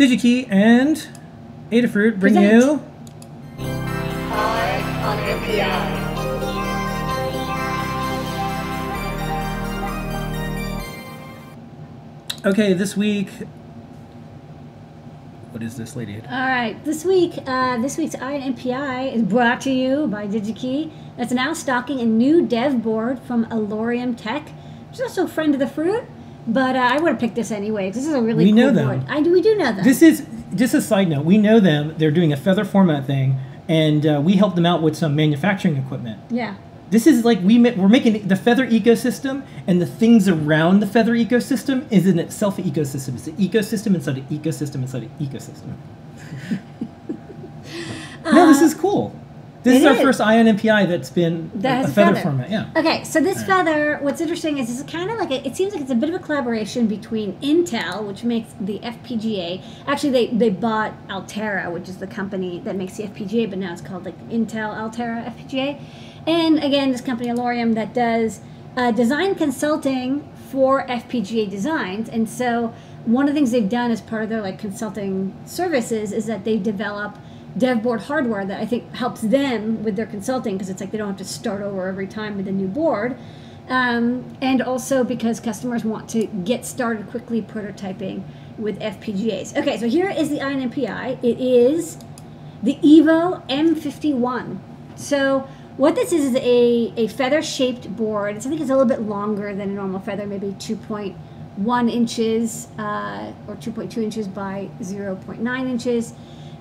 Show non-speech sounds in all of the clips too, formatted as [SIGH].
DigiKey and Adafruit bring Present. you on MPI. Okay, this week. What is this, lady? All right, this week, uh, this week's Eye on NPI is brought to you by DigiKey. That's now stocking a new dev board from Alorium Tech, which is also a friend of the fruit. But uh, I would have picked this anyway. This is a really We cool know them. board. I do. We do know them. This is just a side note. We know them. They're doing a feather format thing, and uh, we helped them out with some manufacturing equipment. yeah. This is like we ma- we're making the feather ecosystem, and the things around the feather ecosystem is in itself an ecosystem. It's an ecosystem inside an ecosystem inside an ecosystem. [LAUGHS] no, this is cool. This it is our is. first Eye on NPI that's been That a, a feather, feather. format. Yeah. Okay, so this feather, what's interesting is it's kind of like a, it seems like it's a bit of a collaboration between Intel, which makes the FPGA. Actually, they they bought Altera, which is the company that makes the FPGA, but now it's called like Intel Altera FPGA. And again, this company Alorium that does uh, design consulting for FPGA designs. And so one of the things they've done as part of their like consulting services is that they develop dev board hardware that I think helps them with their consulting because it's like they don't have to start over every time with a new board. Um, and also because customers want to get started quickly prototyping with FPGAs. Okay, so here is the Eye on NPI. It is the Evo M51. So what this is is a, a feather shaped board. It's, I think it's a little bit longer than a normal feather, maybe 2.1 inches uh, or 2.2 inches by 0.9 inches.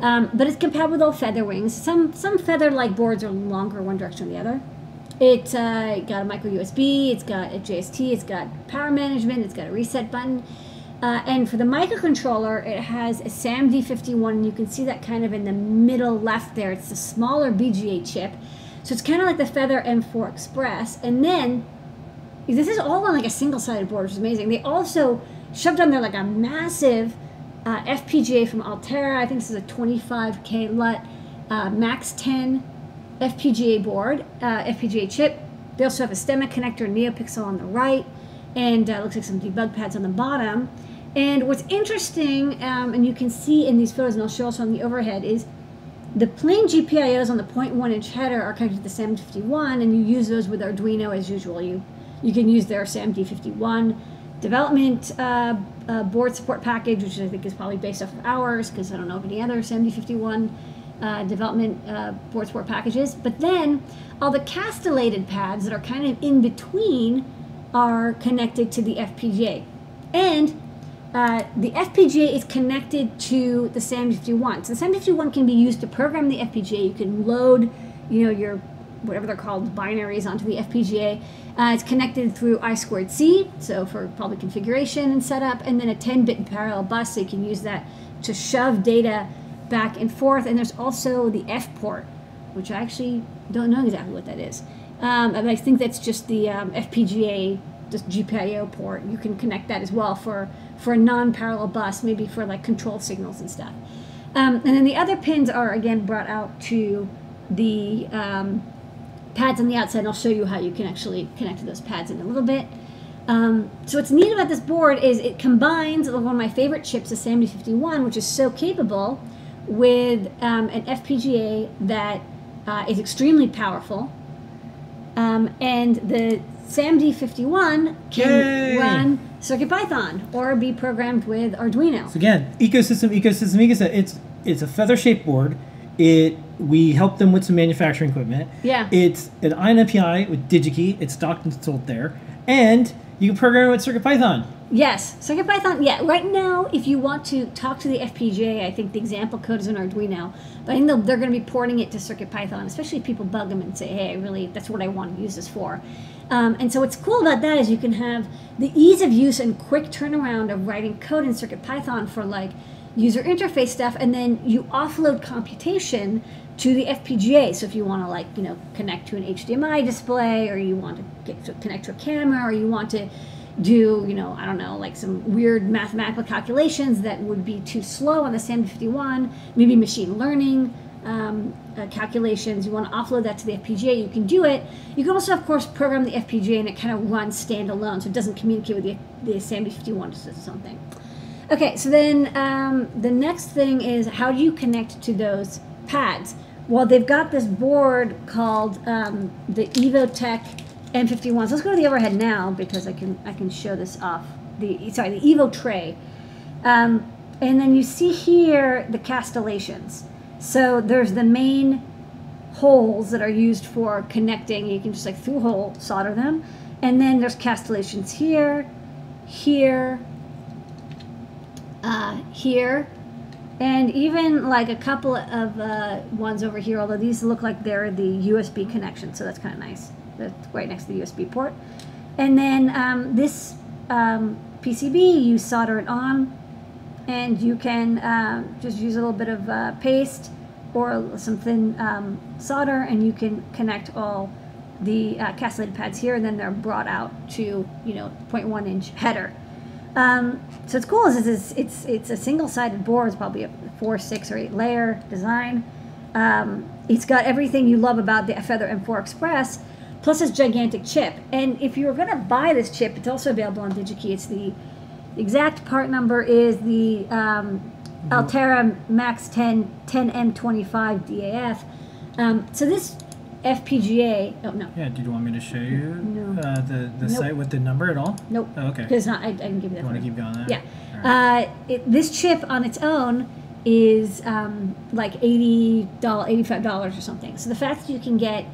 Um, but it's compatible with all feather wings. Some some feather like boards are longer one direction or the other. It's uh, got a micro USB. It's got a JST. It's got power management. It's got a reset button. Uh, and for the microcontroller, it has a SAMD51. And you can see that kind of in the middle left there. It's the smaller BGA chip. So it's kind of like the Feather M4 Express. And then this is all on like a single-sided board, which is amazing. They also shoved on there like a massive uh, FPGA from Altera. I think this is a 25K LUT uh, Max 10 FPGA board, uh, FPGA chip. They also have a STEMMA connector, NeoPixel on the right, and uh, looks like some debug pads on the bottom. And what's interesting, um, and you can see in these photos, and I'll show also on the overhead, is the plain GPIOs on the 0.1 inch header are connected to the SAMD51, and you use those with Arduino as usual. You you can use their SAMD51 development uh, uh, board support package, which I think is probably based off of ours, because I don't know of any other SAMD51 uh, development uh, board support packages. But then all the castellated pads that are kind of in between are connected to the FPGA. And uh, the FPGA is connected to the SAM51. So the SAM51 can be used to program the FPGA. You can load, you know, your whatever they're called binaries onto the FPGA. Uh, it's connected through I squared C, so for probably configuration and setup, and then a 10-bit parallel bus, so you can use that to shove data back and forth. And there's also the F port, which I actually don't know exactly what that is. Um, and I think that's just the um, FPGA, just GPIO port. You can connect that as well for for a non-parallel bus, maybe for like control signals and stuff. Um, and then the other pins are again brought out to the um, pads on the outside. And I'll show you how you can actually connect to those pads in a little bit. Um, so what's neat about this board is it combines one of my favorite chips, the SAMD51, which is so capable, with um, an FPGA that uh, is extremely powerful. Um, and the SAMD51 can Yay! run CircuitPython or be programmed with Arduino. So again, ecosystem, ecosystem, ecosystem. It's it's a feather shaped board. It we help them with some manufacturing equipment. Yeah. It's an Eye on NPI with DigiKey. It's stocked and sold there, and you can program it with CircuitPython. Yes, CircuitPython. Yeah, right now, if you want to talk to the FPGA, I think the example code is in Arduino, but I think they're going to be porting it to CircuitPython, especially if people bug them and say, "Hey, I really, that's what I want to use this for." Um, and so, what's cool about that is you can have the ease of use and quick turnaround of writing code in CircuitPython for like user interface stuff, and then you offload computation to the FPGA. So if you want to like you know connect to an HDMI display, or you want to get to connect to a camera, or you want to do you know I don't know like some weird mathematical calculations that would be too slow on the SAM51, maybe machine learning. Um, uh, calculations, you want to offload that to the FPGA, you can do it. You can also, of course, program the FPGA and it kind of runs standalone, so it doesn't communicate with the, the SAM51 or something. Okay, so then um, the next thing is how do you connect to those pads? Well, they've got this board called um, the EvoTech M51. So let's go to the overhead now because I can I can show this off. The sorry, the Evo tray, um, and then you see here the castellations. So there's the main holes that are used for connecting. You can just like through hole solder them, and then there's castellations here, here, uh, here, and even like a couple of uh, ones over here. Although these look like they're the USB connection, so that's kind of nice. That's right next to the USB port. And then um, this um, PCB, you solder it on, and you can uh, just use a little bit of uh, paste or some thin um, solder, and you can connect all the uh, castellated pads here, and then they're brought out to you know 0.1 inch header. Um, so it's cool. Is it's it's it's a single sided board. It's probably a four, six, or eight layer design. Um, it's got everything you love about the Feather M4 Express, plus this gigantic chip. And if you were going to buy this chip, it's also available on DigiKey. It's the exact part number is the um, Altera Max 10 10M25 DAF. Um, so this FPGA. Oh no, Yeah, did you want me to show you No. uh, the, the Nope. site with the number at all? nope. Oh, okay. Because not. I, I didn't give you that. You want to keep going there? Yeah. Right. Uh, it, this chip on its own is um, like eighty dollars, eighty-five dollars or something. So the fact that you can get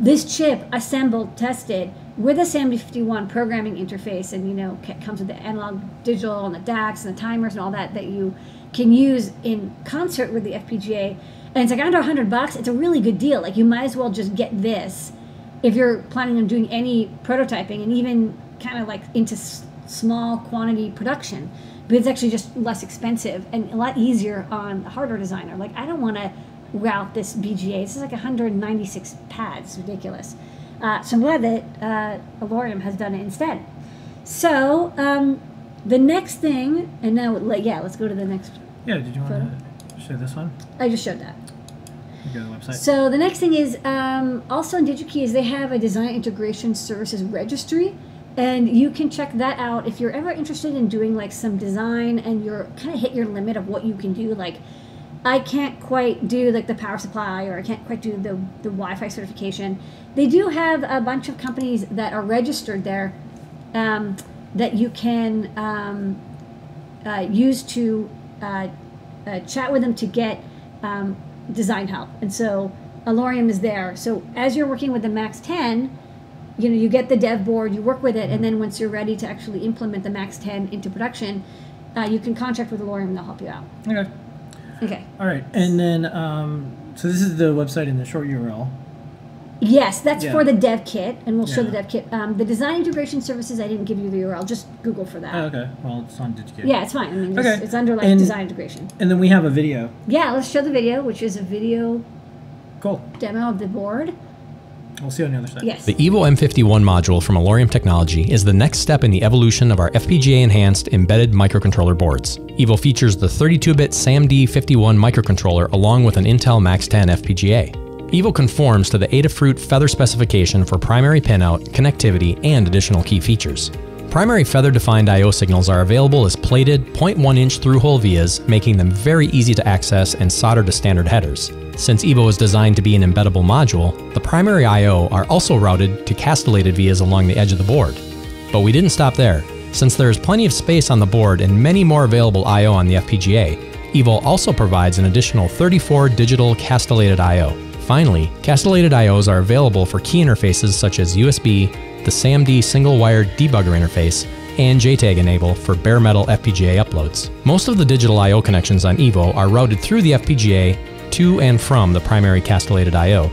this chip assembled, tested with a SAM51 programming interface, and you know comes with the analog, digital, and the DACs and the timers and all that that you can use in concert with the FPGA, and it's like under hundred bucks. It's a really good deal. Like you might as well just get this if you're planning on doing any prototyping and even kind of like into s- small quantity production. But it's actually just less expensive and a lot easier on a hardware designer. Like i don't want to route this bga this is like 196 pads. It's ridiculous. Uh, so i'm glad that uh, Alorium has done it instead. So um, the next thing and now like, yeah let's go to the next Yeah, did you want to show this one? i just showed that Website. so the next thing is um, also in DigiKey is they have a design integration services registry, and you can check that out if you're ever interested in doing like some design and you're kind of hit your limit of what you can do. Like, I can't quite do like the power supply, or I can't quite do the the Wi-Fi certification. They do have a bunch of companies that are registered there um, that you can um, uh, use to uh, uh, chat with them to get um, design help. And so Alorium is there. So as you're working with the Max 10, you know, you get the dev board, you work with it, and then once you're ready to actually implement the Max 10 into production, uh, you can contract with Alorium and they'll help you out. okay. Okay. All right. And then, um, so this is the website in the short URL. Yes, that's Yeah. for the dev kit, and we'll show the dev kit. Um, the design integration services, I didn't give you the URL. Just Google for that. Oh, okay. Well, it's on DigiKey. Yeah, it's fine. I mean, it's, Okay. it's under like And- design integration. And then we have a video. Yeah, let's show the video, which is a video Cool. demo of the board. We'll see you on the other side. Yes. The EVO M51 module from Alorium Technology is the next step in the evolution of our FPGA enhanced embedded microcontroller boards. EVO features the 32-bit SAMD51 microcontroller along with an Intel Max 10 FPGA. EVO conforms to the Adafruit Feather specification for primary pinout, connectivity, and additional key features. Primary feather-defined I.O. signals are available as plated 0.1-inch through-hole vias, making them very easy to access and solder to standard headers. Since EVO is designed to be an embeddable module, the primary I.O. are also routed to castellated vias along the edge of the board. But we didn't stop there. Since there is plenty of space on the board and many more available I.O. on the FPGA, EVO also provides an additional 34 digital castellated I.O. Finally, castellated I.O.s are available for key interfaces such as USB, the SAMD single wire debugger interface, and JTAG enable for bare metal FPGA uploads. Most of the digital I.O. connections on EVO are routed through the FPGA to and from the primary castellated I.O.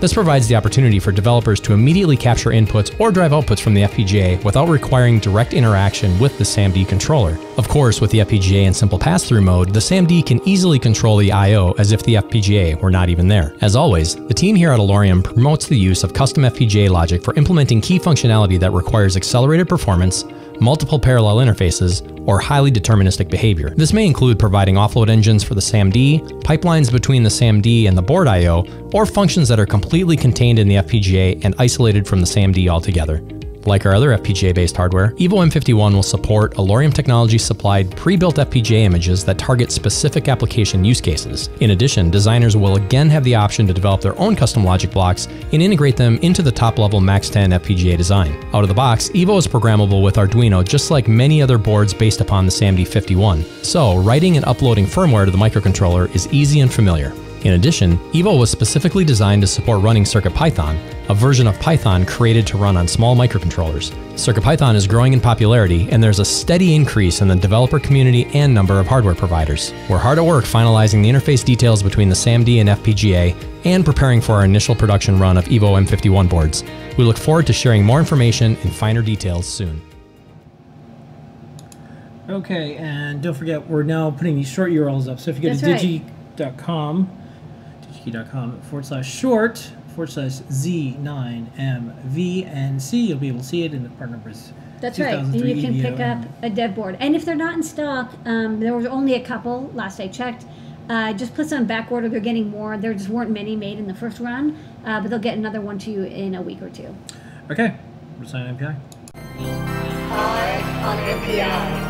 This provides the opportunity for developers to immediately capture inputs or drive outputs from the FPGA without requiring direct interaction with the SAMD controller. Of course, with the FPGA in simple pass-through mode, the SAMD can easily control the I.O. as if the FPGA were not even there. As always, the team here at Alorium promotes the use of custom FPGA logic for implementing key functionality that requires accelerated performance, multiple parallel interfaces, or highly deterministic behavior. This may include providing offload engines for the SAMD, pipelines between the SAMD and the board I.O., or functions that are completely contained in the FPGA and isolated from the SAMD altogether. Like our other FPGA based hardware, Evo M51 will support Alorium Technology supplied pre built FPGA images that target specific application use cases. In addition, designers will again have the option to develop their own custom logic blocks and integrate them into the top level Max 10 FPGA design. Out of the box, Evo is programmable with Arduino just like many other boards based upon the SAMD51. So, writing and uploading firmware to the microcontroller is easy and familiar. In addition, Evo was specifically designed to support running CircuitPython, a version of Python created to run on small microcontrollers. CircuitPython is growing in popularity, and there's a steady increase in the developer community and number of hardware providers. We're hard at work finalizing the interface details between the SAMD and FPGA and preparing for our initial production run of Evo M51 boards. We look forward to sharing more information and finer details soon. Okay, and don't forget, we're now putting these short URLs up. So if you go That's to right. digi.com, digi.com forward slash short forward slash Z9MVNC, you'll be able to see it in the part numbers. That's right. And you can EVO pick up a dev board. And if they're not in stock, um, there was only a couple last I checked. Uh, just put some back order. They're getting more. There just weren't many made in the first run, uh, but they'll get another one to you in a week or two. Okay, we're signing MPI. Hard on MPI.